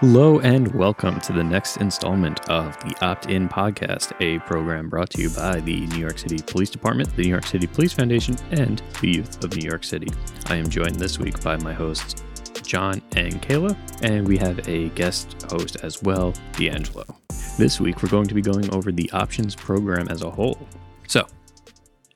Hello and welcome to the next installment of the Opt In Podcast, a program brought to you by the New York City Police Department, the New York City Police Foundation, and the youth of New York City. I am joined this week by my hosts, John and Kayla, and we have a guest host as well, D'Angelo. This week, we're going to be going over the options program as a whole. So,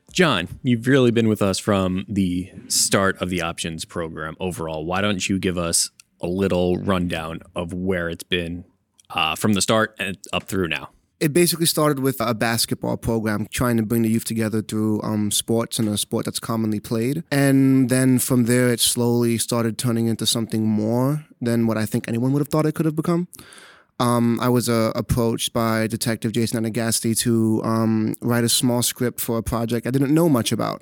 John, you've really been with us from the start of the options program overall. Why don't you give us a little rundown of where it's been uh, from the start and up through now? It basically started with a basketball program trying to bring the youth together through um, sports and a sport that's commonly played. And then from there, it slowly started turning into something more than what I think anyone would have thought it could have become. Um, I was uh, approached by Detective Jason Anagasti to um, write a small script for a project I didn't know much about.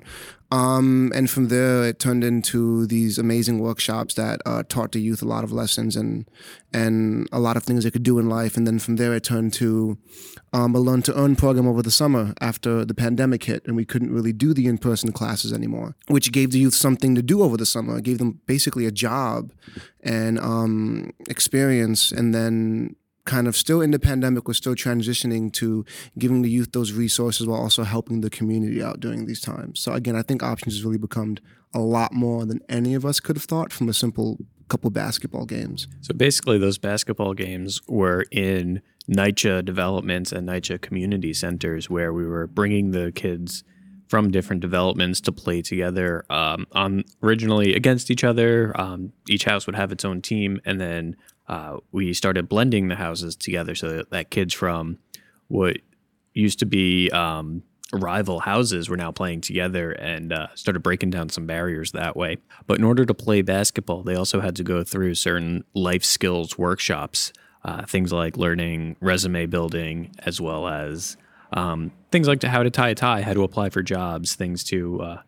Um, and from there, it turned into these amazing workshops that uh, taught the youth a lot of lessons and and a lot of things they could do in life. And then from there, it turned to um, a learn to earn program over the summer after the pandemic hit, and we couldn't really do the in person classes anymore, which gave the youth something to do over the summer. It gave them basically a job and um, experience, and then kind of still in the pandemic, we're still transitioning to giving the youth those resources while also helping the community out during these times. So again, I think options has really become a lot more than any of us could have thought from a simple couple basketball games. So basically, those basketball games were in NYCHA developments and NYCHA community centers where we were bringing the kids from different developments to play together um, on originally against each other. Um, each house would have its own team, and then uh, we started blending the houses together so that, that kids from what used to be um, rival houses were now playing together and uh, started breaking down some barriers that way. But in order to play basketball, they also had to go through certain life skills workshops, uh, things like learning resume building, as well as um, things like to how to tie a tie, how to apply for jobs, things to uh,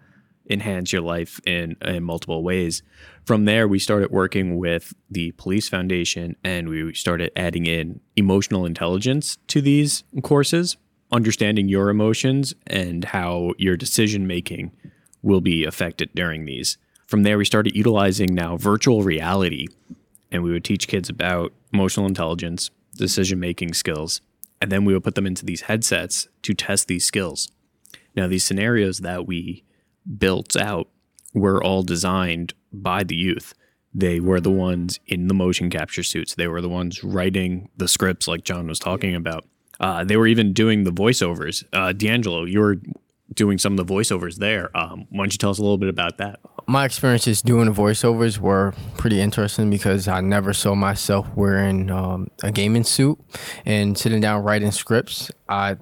enhance your life in, in multiple ways. From there, we started working with the Police Foundation and we started adding in emotional intelligence to these courses, understanding your emotions and how your decision making will be affected during these. From there, we started utilizing now virtual reality and we would teach kids about emotional intelligence, decision making skills, and then we would put them into these headsets to test these skills. Now, these scenarios that we built out were all designed by the youth. They were the ones in the motion capture suits. They were the ones writing the scripts, like John was talking about. Uh, they were even doing the voiceovers. Uh, D'Angelo, you were doing some of the voiceovers there. Um, why don't you tell us a little bit about that? My experiences doing the voiceovers were pretty interesting because I never saw myself wearing um, a gaming suit and sitting down writing scripts. I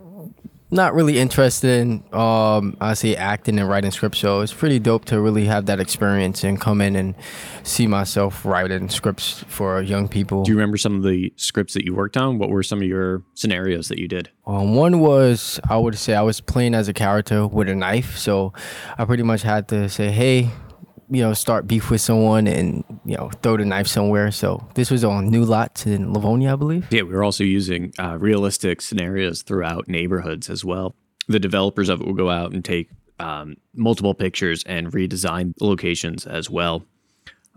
not really interested in um I say acting and writing scripts, so it's pretty dope to really have that experience and come in and see myself writing scripts for young people. Do you remember some of the scripts that you worked on? What were some of your scenarios that you did? Um, one was I would say I was playing as a character with a knife, so I pretty much had to say, "Hey, you know, start beef with someone and, you know, throw the knife somewhere. So this was on New Lots in Livonia, I believe. Yeah, we were also using uh, realistic scenarios throughout neighborhoods as well. The developers of it will go out and take um, multiple pictures and redesign locations as well.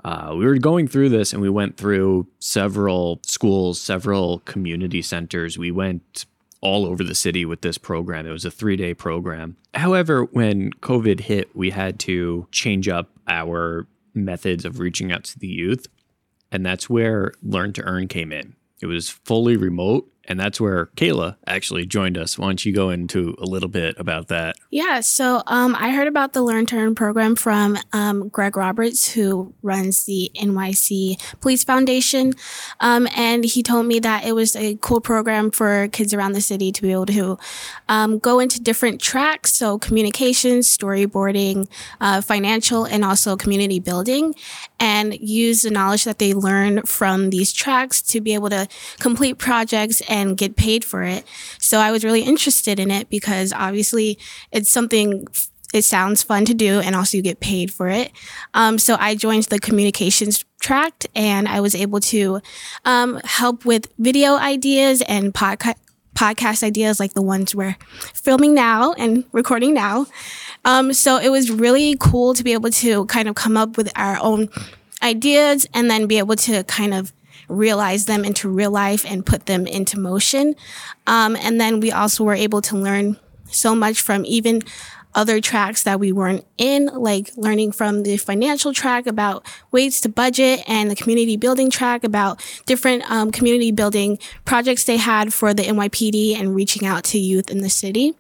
Uh, we were going through this and we went through several schools, several community centers. We went all over the city with this program. It was a three day program. However, when COVID hit, we had to change up our methods of reaching out to the youth. And that's where Learn to Earn came in. It was fully remote and that's where Kayla actually joined us. Why don't you go into a little bit about that? Yeah, so um, I heard about the Learn to Earn program from um, Greg Roberts, who runs the NYC Police Foundation. Um, and he told me that it was a cool program for kids around the city to be able to um, go into different tracks. So, communications, storyboarding, uh, financial, and also community building, and use the knowledge that they learn from these tracks to be able to complete projects and get paid for it. So I was really interested in it because obviously it's something it sounds fun to do and also you get paid for it. Um, so I joined the communications track and I was able to um, help with video ideas and podcast podcast ideas like the ones we're filming now and recording now. Um, so it was really cool to be able to kind of come up with our own ideas and then be able to kind of realize them into real life and put them into motion. Um, and then we also were able to learn so much from even other tracks that we weren't in, like learning from the financial track about ways to budget and the community building track about different um, community building projects they had for the NYPD and reaching out to youth in the city.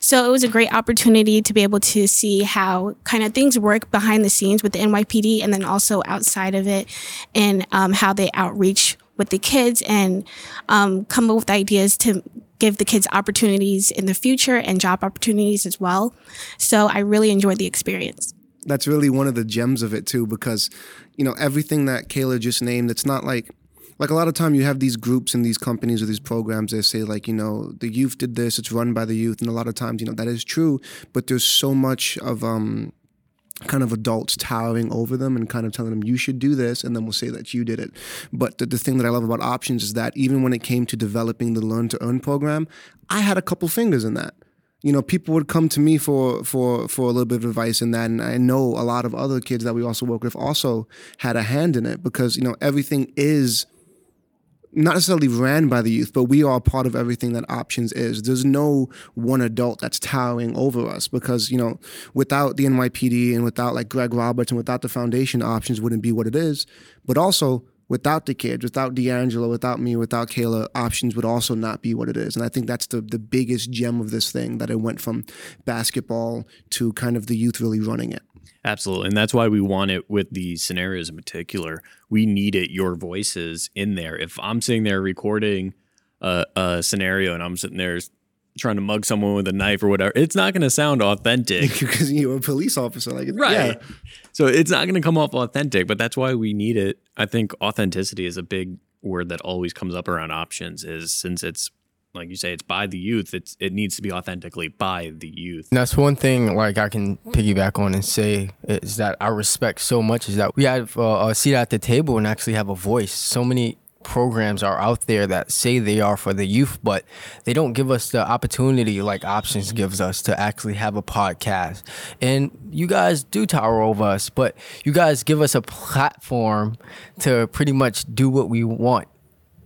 So it was a great opportunity to be able to see how kind of things work behind the scenes with the NYPD and then also outside of it and um, how they outreach with the kids and um, come up with ideas to give the kids opportunities in the future and job opportunities as well. So I really enjoyed the experience. That's really one of the gems of it too, because you know everything that Kayla just named. It's not like like a lot of time you have these groups and these companies or these programs that say like you know the youth did this it's run by the youth and a lot of times you know that is true but there's so much of um kind of adults towering over them and kind of telling them you should do this and then we'll say that you did it. But the, the thing that i love about options is that even when it came to developing the learn to earn program i had a couple fingers in that. You know people would come to me for for for a little bit of advice in that and i know a lot of other kids that we also work with also had a hand in it because you know everything is not necessarily ran by the youth, but we are part of everything that options is. There's no one adult that's towering over us because, you know, without the NYPD and without like Greg Roberts and without the foundation, options wouldn't be what it is. But also without the kids, without D'Angelo, without me, without Kayla, options would also not be what it is. And I think that's the the biggest gem of this thing that it went from basketball to kind of the youth really running it. Absolutely. And that's why we want it with the scenarios in particular. We need it, your voices in there. If I'm sitting there recording a, a scenario and I'm sitting there trying to mug someone with a knife or whatever, it's not going to sound authentic. because you're a police officer. Like, right. Yeah. So it's not going to come off authentic, but that's why we need it. I think authenticity is a big word that always comes up around options is since it's like you say, it's by the youth. It's it needs to be authentically by the youth. And that's one thing like I can piggyback on and say is that I respect so much is that we have uh, a seat at the table and actually have a voice. So many programs are out there that say they are for the youth, but they don't give us the opportunity like Options gives us to actually have a podcast. And you guys do tower over us, but you guys give us a platform to pretty much do what we want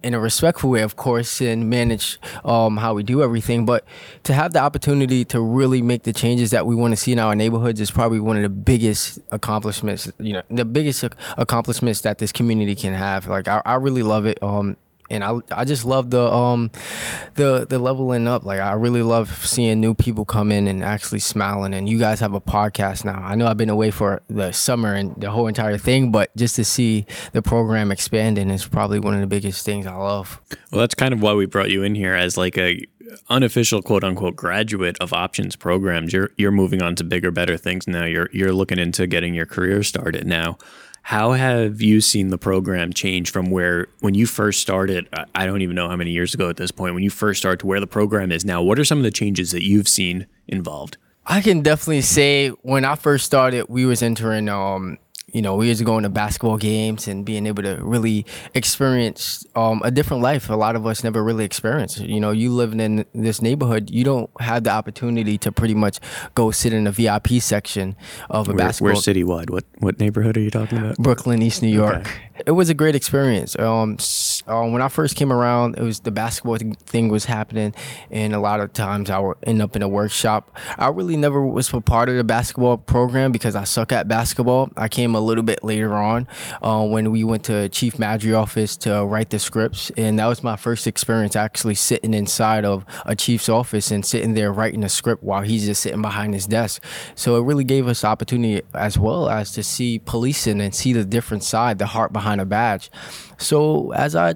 in a respectful way, of course, and manage um, how we do everything. But to have the opportunity to really make the changes that we want to see in our neighborhoods is probably one of the biggest accomplishments. You know, the biggest accomplishments that this community can have. Like, I, I really love it. Um, and I I just love the um the the leveling up. Like I really love seeing new people come in and actually smiling. And you guys have a podcast now. I know I've been away for the summer and the whole entire thing, but just to see the program expanding is probably one of the biggest things I love. Well, that's kind of why we brought you in here as like a unofficial quote unquote graduate of options programs. You're you're moving on to bigger, better things now. You're you're looking into getting your career started now. How have you seen the program change from where when you first started? I don't even know how many years ago at this point. When you first started to where the program is now, what are some of the changes that you've seen involved? I can definitely say when I first started, we was entering um, you know, we was going to basketball games and being able to really experience um, a different life. A lot of us never really experienced. You know, you living in this neighborhood, you don't have the opportunity to pretty much go sit in a VIP section of a we're, basketball. We're citywide. What what neighborhood are you talking about? Brooklyn, East New York. Okay. It was a great experience. Um, um, when I first came around, it was the basketball thing was happening, and a lot of times I would end up in a workshop. I really never was a part of the basketball program because I suck at basketball. I came a little bit later on uh, when we went to Chief Maddrey office to write the scripts, and that was my first experience actually sitting inside of a chief's office and sitting there writing a script while he's just sitting behind his desk. So it really gave us opportunity as well as to see policing and see the different side, the heart behind a badge. So as I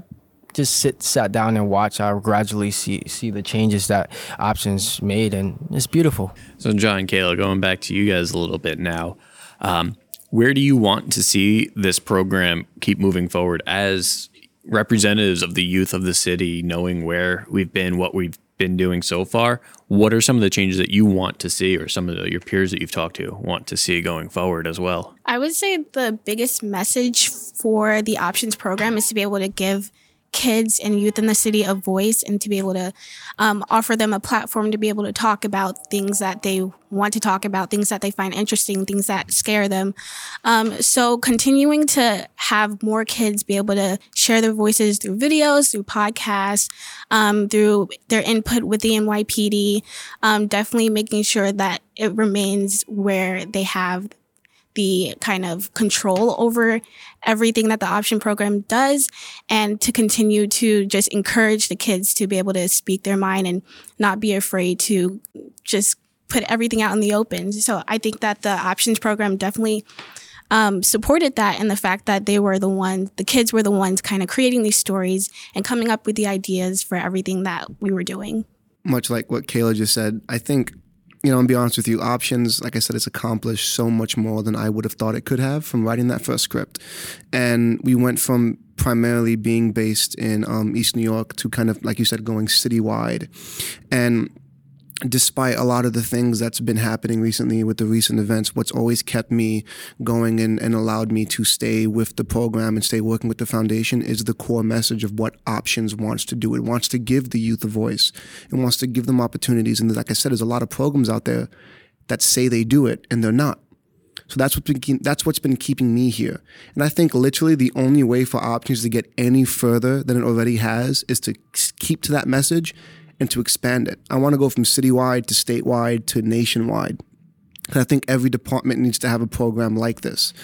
just sit sat down and watch, I gradually see see the changes that options made, and it's beautiful. So John, Kayla, going back to you guys a little bit now. Um, where do you want to see this program keep moving forward as representatives of the youth of the city, knowing where we've been, what we've been doing so far? What are some of the changes that you want to see, or some of the, your peers that you've talked to want to see going forward as well? I would say the biggest message for the options program is to be able to give kids and youth in the city a voice and to be able to um, offer them a platform to be able to talk about things that they want to talk about, things that they find interesting, things that scare them. Um, so continuing to have more kids be able to share their voices through videos, through podcasts, um, through their input with the NYPD, um, definitely making sure that it remains where they have the kind of control over everything that the option program does and to continue to just encourage the kids to be able to speak their mind and not be afraid to just put everything out in the open. So I think that the options program definitely um, supported that and the fact that they were the ones, the kids were the ones kind of creating these stories and coming up with the ideas for everything that we were doing. Much like what Kayla just said, I think you know, and be honest with you, options, like I said, it's accomplished so much more than I would have thought it could have from writing that first script. And we went from primarily being based in um, East New York to kind of, like you said, going citywide. And despite a lot of the things that's been happening recently with the recent events, what's always kept me going and, and allowed me to stay with the program and stay working with the foundation is the core message of what Options wants to do. It wants to give the youth a voice. It wants to give them opportunities. And like I said, there's a lot of programs out there that say they do it and they're not. So that's what's been that's what's been keeping me here. And I think literally the only way for options to get any further than it already has is to keep to that message and to expand it. I want to go from citywide to statewide to nationwide. I think every department needs to have a program like this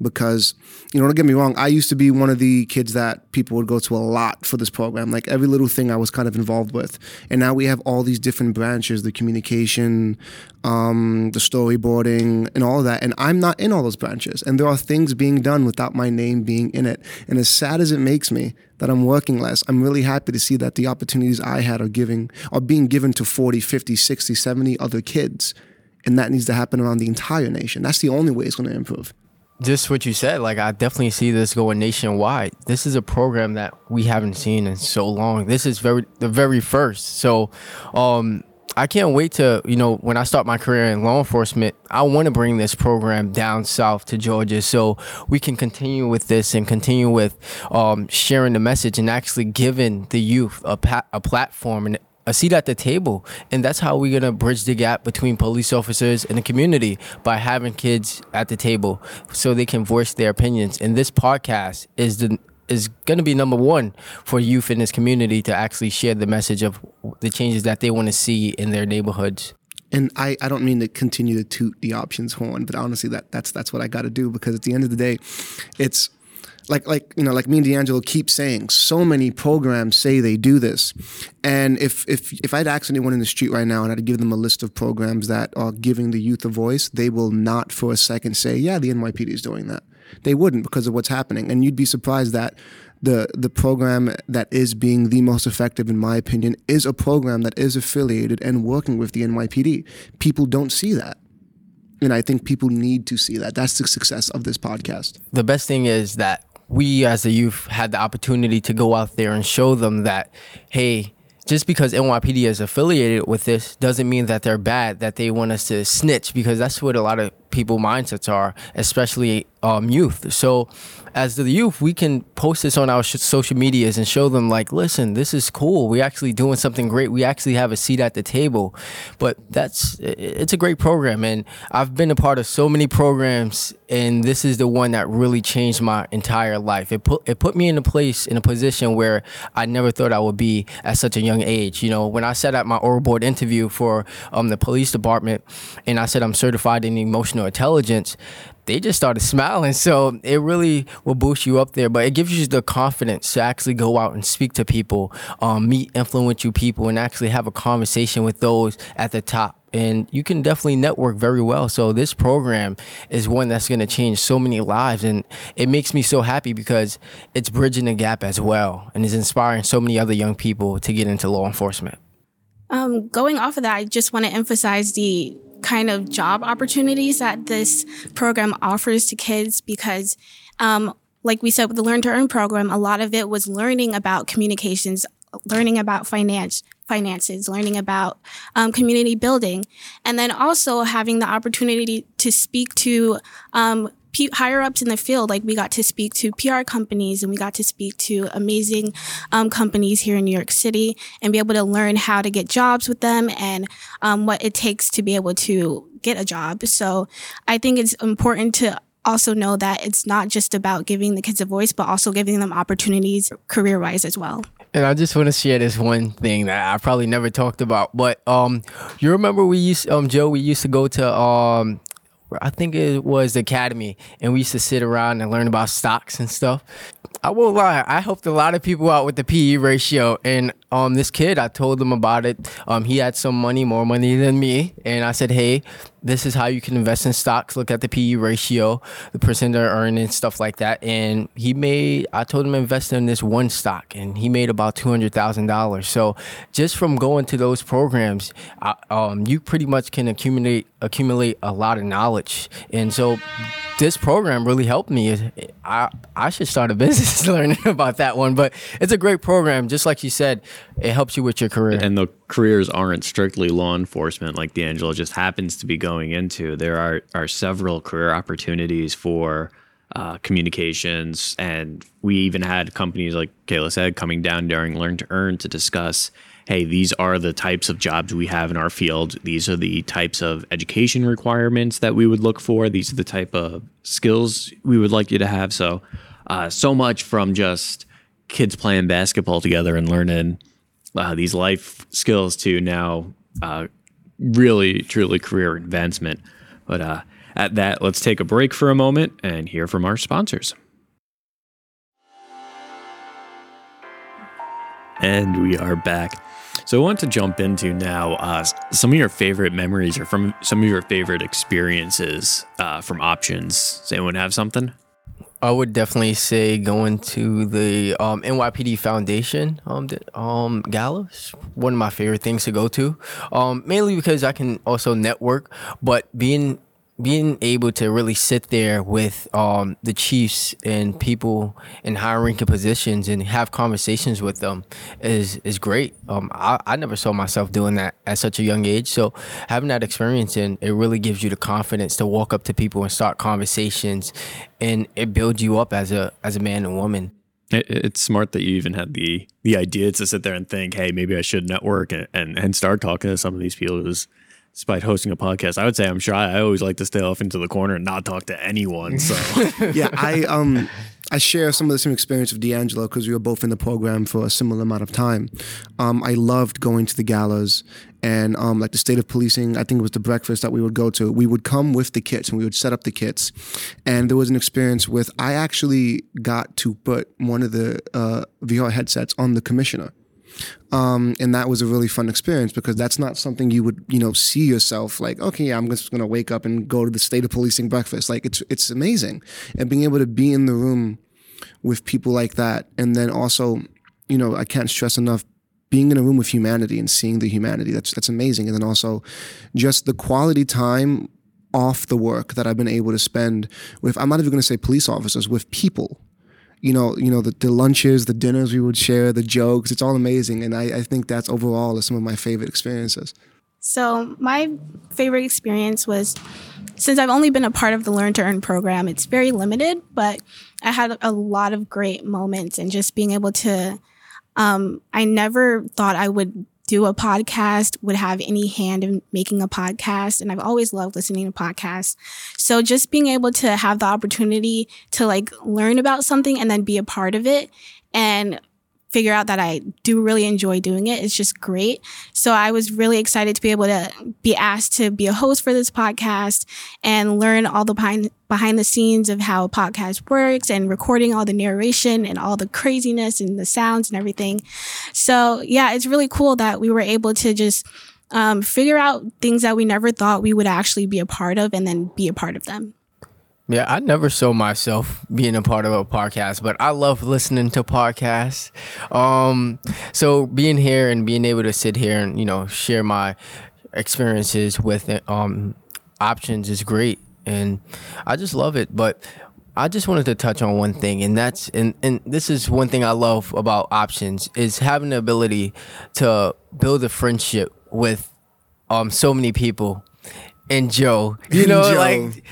because, you know, don't get me wrong, I used to be one of the kids that people would go to a lot for this program. Like every little thing I was kind of involved with. And now we have all these different branches the communication, um, the storyboarding, and all of that. And I'm not in all those branches. And there are things being done without my name being in it. And as sad as it makes me that I'm working less, I'm really happy to see that the opportunities I had are giving are being given to 40, 50, 60, 70 other kids and that needs to happen around the entire nation. That's the only way it's going to improve. Just what you said, like I definitely see this going nationwide. This is a program that we haven't seen in so long. This is very the very first. So, um, I can't wait to, you know, when I start my career in law enforcement, I want to bring this program down south to Georgia so we can continue with this and continue with um, sharing the message and actually giving the youth a, pa- a platform and a seat at the table. And that's how we're going to bridge the gap between police officers and the community by having kids at the table so they can voice their opinions. And this podcast is the is going to be number one for youth in this community to actually share the message of the changes that they want to see in their neighborhoods. And I, I don't mean to continue to toot the options horn, but honestly, that that's that's what I got to do because at the end of the day, it's like like you know like me and D'Angelo keep saying so many programs say they do this. And if if if I'd ask anyone in the street right now and I'd give them a list of programs that are giving the youth a voice they will not for a second say yeah the NYPD is doing that. They wouldn't because of what's happening. And you'd be surprised that the the program that is being the most effective in my opinion is a program that is affiliated and working with the NYPD people don't see that. And I think people need to see that. That's the success of this podcast. The best thing is that we as a youth had the opportunity to go out there and show them that, hey, just because NYPD is affiliated with this doesn't mean that they're bad, that they want us to snitch, because that's what a lot of people mindsets are, especially um, youth. So as the youth, we can post this on our sh- social medias and show them like, listen, this is cool. We're actually doing something great. We actually have a seat at the table. But that's it's a great program, and I've been a part of so many programs, and this is the one that really changed my entire life. It put it put me in a place in a position where I never thought I would be at such a young age. You know, when I sat at my oral board interview for um, the police department, and I said I'm certified in emotional intelligence they just started smiling. So it really will boost you up there, but it gives you the confidence to actually go out and speak to people, um, meet influential people, and actually have a conversation with those at the top. And you can definitely network very well. So this program is one that's going to change so many lives, and it makes me so happy because it's bridging the gap as well, and is inspiring so many other young people to get into law enforcement. Um, going off of that, I just want to emphasize the kind of job opportunities that this program offers to kids because um, like we said with the learn to earn program a lot of it was learning about communications learning about finance finances, learning about um, community building, and then also having the opportunity to speak to um, higher ups in the field. Like we got to speak to PR companies and we got to speak to amazing um, companies here in New York City and be able to learn how to get jobs with them and um, what it takes to be able to get a job. So I think it's important to also know that it's not just about giving the kids a voice, but also giving them opportunities career wise as well. And I just want to share this one thing that I probably never talked about. But um, you remember we used um Joe, we used to go to um I think it was the academy, and we used to sit around and learn about stocks and stuff. I won't lie, I helped a lot of people out with the PE ratio, and um, this kid, I told him about it. Um, he had some money, more money than me, and I said, "Hey, this is how you can invest in stocks. Look at the PE ratio, the percent they're earning, stuff like that." And he made. I told him invest in this one stock, and he made about two hundred thousand dollars. So just from going to those programs, I, um, you pretty much can accumulate accumulate a lot of knowledge, and so this program really helped me. I I should start a business learning about that one, but it's a great program. Just like you said, it helps you with your career. And the careers aren't strictly law enforcement, like D'Angelo just happens to be going into. There are are several career opportunities for uh, communications, and we even had companies like Kayla said coming down during Learn to Earn to discuss hey, these are the types of jobs we have in our field. These are the types of education requirements that we would look for. These are the type of skills we would like you to have. So, uh, so much from just kids playing basketball together and learning uh, these life skills to now uh, really, truly career advancement. But uh, at that, let's take a break for a moment and hear from our sponsors. And we are back. So I want to jump into now uh, some of your favorite memories or from some of your favorite experiences uh, from options. Does anyone have something? I would definitely say going to the um, NYPD Foundation um, um, galas. One of my favorite things to go to, um, mainly because I can also network. But being being able to really sit there with um, the chiefs and people in high ranking positions and have conversations with them is is great. Um, I, I never saw myself doing that at such a young age. So having that experience and it really gives you the confidence to walk up to people and start conversations, and it builds you up as a as a man and woman. it's smart that you even had the the idea to sit there and think, hey, maybe I should network and, and, and start talking to some of these people. It despite hosting a podcast. I would say I'm shy. I always like to stay off into the corner and not talk to anyone. So yeah, I um I share some of the same experience of D'Angelo because we were both in the program for a similar amount of time. Um, I loved going to the galas and um, like the state of policing. I think it was the breakfast that we would go to. We would come with the kits and we would set up the kits. And there was an experience with I actually got to put one of the uh, VR headsets on the commissioner. Um, and that was a really fun experience because that's not something you would, you know, see yourself like, okay, yeah, I'm just going to wake up and go to the state of policing breakfast. Like it's, it's amazing. And being able to be in the room with people like that. And then also, you know, I can't stress enough being in a room with humanity and seeing the humanity. That's, that's amazing. And then also just the quality time off the work that I've been able to spend with, I'm not even going to say police officers, with people you know, you know the, the lunches, the dinners we would share, the jokes. It's all amazing, and I, I think that's overall some of my favorite experiences. So my favorite experience was since I've only been a part of the Learn to Earn program, it's very limited, but I had a lot of great moments and just being able to um, I never thought I would do a podcast, would have any hand in making a podcast. And I've always loved listening to podcasts. So just being able to have the opportunity to like learn about something and then be a part of it and figure out that I do really enjoy doing it. It's just great. So I was really excited to be able to be asked to be a host for this podcast and learn all the behind, behind the scenes of how a podcast works and recording all the narration and all the craziness and the sounds and everything. So yeah, it's really cool that we were able to just um, figure out things that we never thought we would actually be a part of and then be a part of them. Yeah, I never saw myself being a part of a podcast, but I love listening to podcasts. Um, so being here and being able to sit here and you know share my experiences with um, options is great, and I just love it. But I just wanted to touch on one thing, and that's and and this is one thing I love about options is having the ability to build a friendship with um so many people. And Joe, you know, Joe. like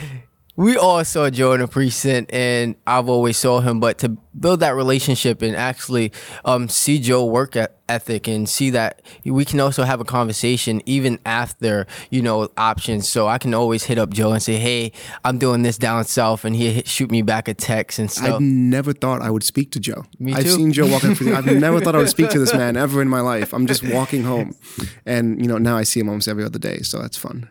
we all saw Joe in the precinct, and I've always saw him. But to build that relationship and actually um, see Joe work ethic and see that we can also have a conversation even after you know options. So I can always hit up Joe and say, "Hey, I'm doing this down south," and he shoot me back a text and stuff. I stuff. never thought I would speak to Joe. Me too. I've seen Joe walking through. I've never thought I would speak to this man ever in my life. I'm just walking home, and you know now I see him almost every other day, so that's fun.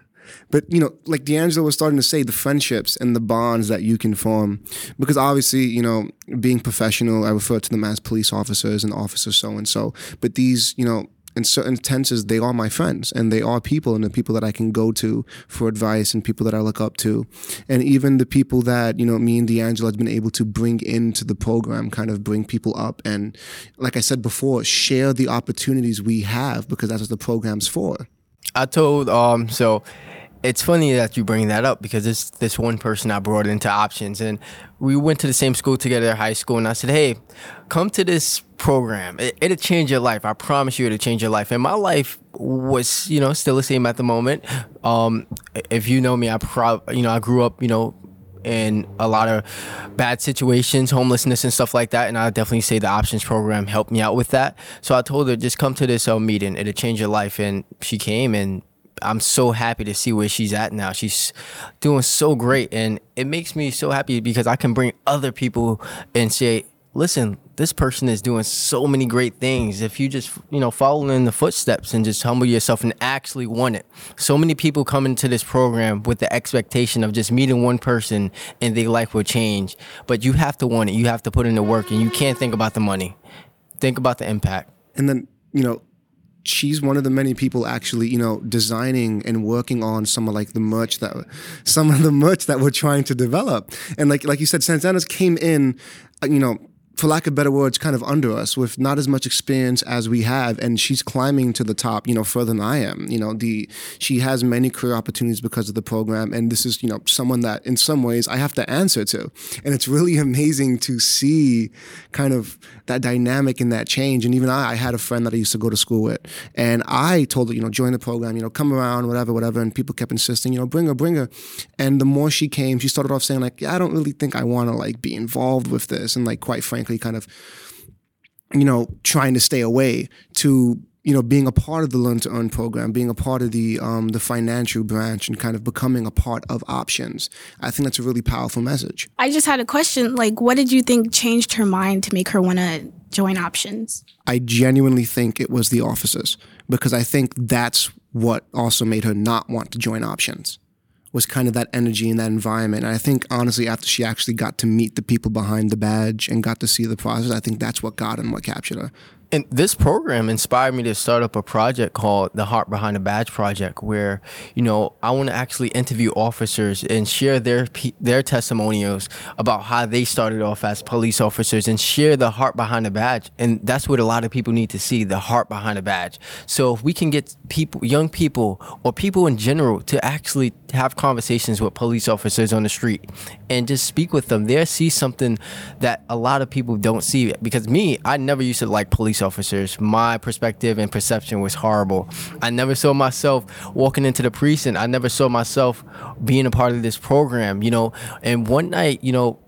But you know, like D'Angelo was starting to say, the friendships and the bonds that you can form, because obviously, you know, being professional, I refer to them as police officers and officers so and so. But these, you know, in certain tenses, they are my friends and they are people and the people that I can go to for advice and people that I look up to. And even the people that, you know, me and D'Angelo has been able to bring into the program, kind of bring people up and, like I said before, share the opportunities we have because that's what the program's for. I told um so it's funny that you bring that up because it's this one person I brought into options and we went to the same school together, high school, and I said, Hey, come to this program. It, it'll change your life. I promise you it'll change your life. And my life was, you know, still the same at the moment. Um if you know me, I prob you know, I grew up, you know, in a lot of bad situations, homelessness and stuff like that. And I definitely say the options program helped me out with that. So I told her, just come to this uh, meeting. It'll change your life. And she came and I'm so happy to see where she's at now. She's doing so great. And it makes me so happy because I can bring other people and say, listen, this person is doing so many great things. If you just, you know, follow in the footsteps and just humble yourself and actually want it. So many people come into this program with the expectation of just meeting one person and their life will change. But you have to want it. You have to put in the work and you can't think about the money. Think about the impact. And then, you know, she's one of the many people actually, you know, designing and working on some of like the merch that some of the merch that we're trying to develop. And like like you said, Santana's came in, uh, you know, for lack of better words, kind of under us with not as much experience as we have, and she's climbing to the top, you know, further than I am. You know, the she has many career opportunities because of the program, and this is, you know, someone that in some ways I have to answer to, and it's really amazing to see kind of that dynamic and that change. And even I, I had a friend that I used to go to school with, and I told her, you know, join the program, you know, come around, whatever, whatever, and people kept insisting, you know, bring her, bring her, and the more she came, she started off saying like, yeah, I don't really think I want to like be involved with this, and like quite frankly, kind of, you know, trying to stay away to you know being a part of the learn to earn program being a part of the um, the financial branch and kind of becoming a part of options i think that's a really powerful message I just had a question. Like, what did you think changed her mind to make her want to join options? I genuinely think it was the offices because I think that's what also made her not want to join options was kind of that energy and that environment. And I think honestly, after she actually got to meet the people behind the badge and got to see the process, I think that's what got and what captured her. And this program inspired me to start up a project called the Heart Behind the Badge Project, where you know I want to actually interview officers and share their their testimonials about how they started off as police officers and share the heart behind the badge. And that's what a lot of people need to see: the heart behind the badge. So if we can get people, young people, or people in general, to actually have conversations with police officers on the street and just speak with them, they'll see something that a lot of people don't see. Because me, I never used to like police officers. My perspective and perception was horrible. I never saw myself walking into the precinct. I never saw myself being a part of this program, you know. And one night, you know,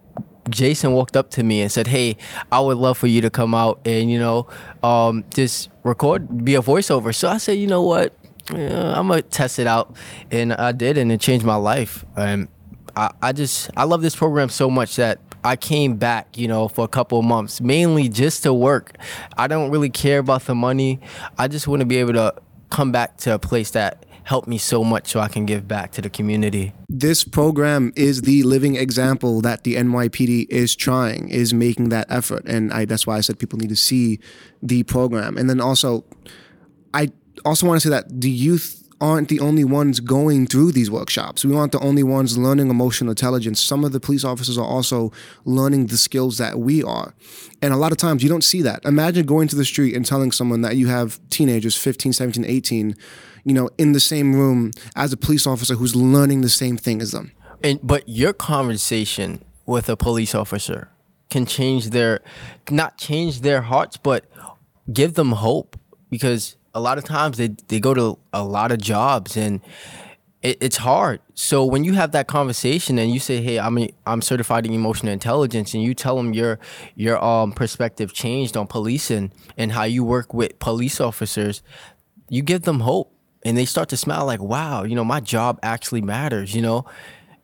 Jason walked up to me and said, "Hey, I would love for you to come out and you know, um, just record, be a voiceover." So I said, "You know what? Yeah, I'm gonna test it out," and I did, and it changed my life. And I, I just I love this program so much that I came back, you know, for a couple of months, mainly just to work. I don't really care about the money. I just want to be able to come back to a place that helped me so much so I can give back to the community. This program is the living example that the NYPD is trying, is making that effort. And I, that's why I said people need to see the program. And then also, I also want to say that the youth aren't the only ones going through these workshops. We aren't the only ones learning emotional intelligence. Some of the police officers are also learning the skills that we are. And a lot of times you don't see that. Imagine going to the street and telling someone that you have teenagers, 15, 17, 18, you know, in the same room as a police officer who's learning the same thing as them. And but your conversation with a police officer can change their not change their hearts but give them hope because a lot of times they, they go to a lot of jobs and it, it's hard. So when you have that conversation and you say, "Hey, I'm a, I'm certified in emotional intelligence," and you tell them your your um perspective changed on policing and how you work with police officers, you give them hope, and they start to smile like, "Wow, you know, my job actually matters," you know.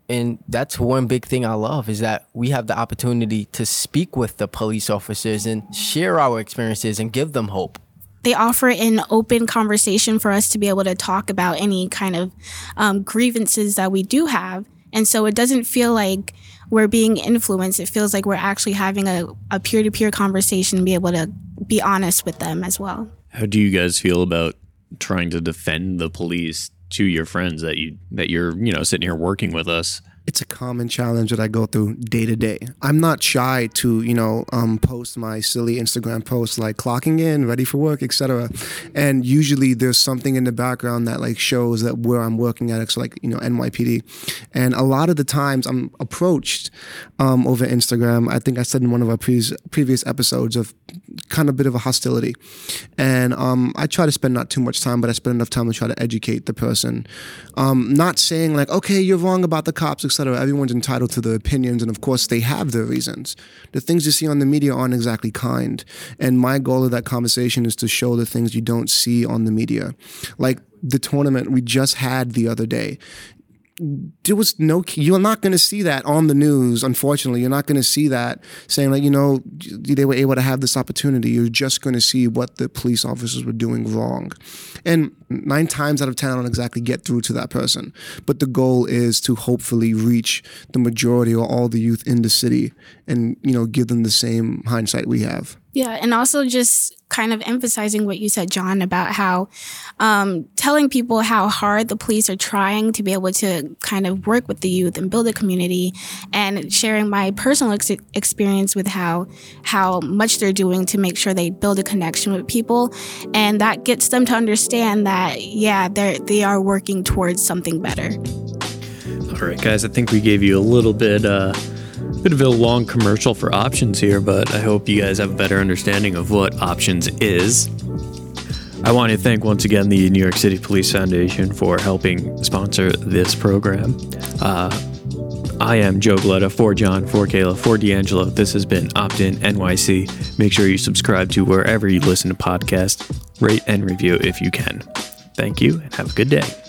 And that's one big thing I love is that we have the opportunity to speak with the police officers and share our experiences and give them hope they offer an open conversation for us to be able to talk about any kind of um, grievances that we do have. And so it doesn't feel like we're being influenced. It feels like we're actually having a, peer-to-peer conversation and be able to be honest with them as well. How do you guys feel about trying to defend the police to your friends that you that you're, you know, sitting here working with us? It's a common challenge that I go through day to day. I'm not shy to, you know, um, post my silly Instagram posts like clocking in, ready for work, etc. And usually there's something in the background that like shows that where I'm working at. It's like you know NYPD, and a lot of the times I'm approached um, over Instagram. I think I said in one of our previous previous episodes of kind of bit of a hostility, and um, I try to spend not too much time, but I spend enough time to try to educate the person. Um, not saying like, okay, you're wrong about the cops etc. Everyone's entitled to their opinions, and of course, they have their reasons. The things you see on the media aren't exactly kind. And my goal of that conversation is to show the things you don't see on the media. Like the tournament we just had the other day there was no you're not going to see that on the news unfortunately. You're not going to see that saying like you know they were able to have this opportunity. You're just going to see what the police officers were doing wrong. And nine times out of ten i don't exactly get through to that person. But the goal is to hopefully reach the majority or all the youth in the city and you know give them the same hindsight we have yeah, and also just kind of emphasizing what you said, John, about how um, telling people how hard the police are trying to be able to kind of work with the youth and build a community, and sharing my personal ex- experience with how how much they're doing to make sure they build a connection with people, and that gets them to understand that yeah, they they are working towards something better. All right, guys, I think we gave you a little bit. Uh Bit of a long commercial for options here, but I hope you guys have a better understanding of what options is. I want to thank once again the New York City Police Foundation for helping sponsor this program. Uh, I am Joe Gletta for John, for Kayla, for D'Angelo. This has been Opt In NYC. Make sure you subscribe to wherever you listen to podcasts, rate and review if you can. Thank you and have a good day.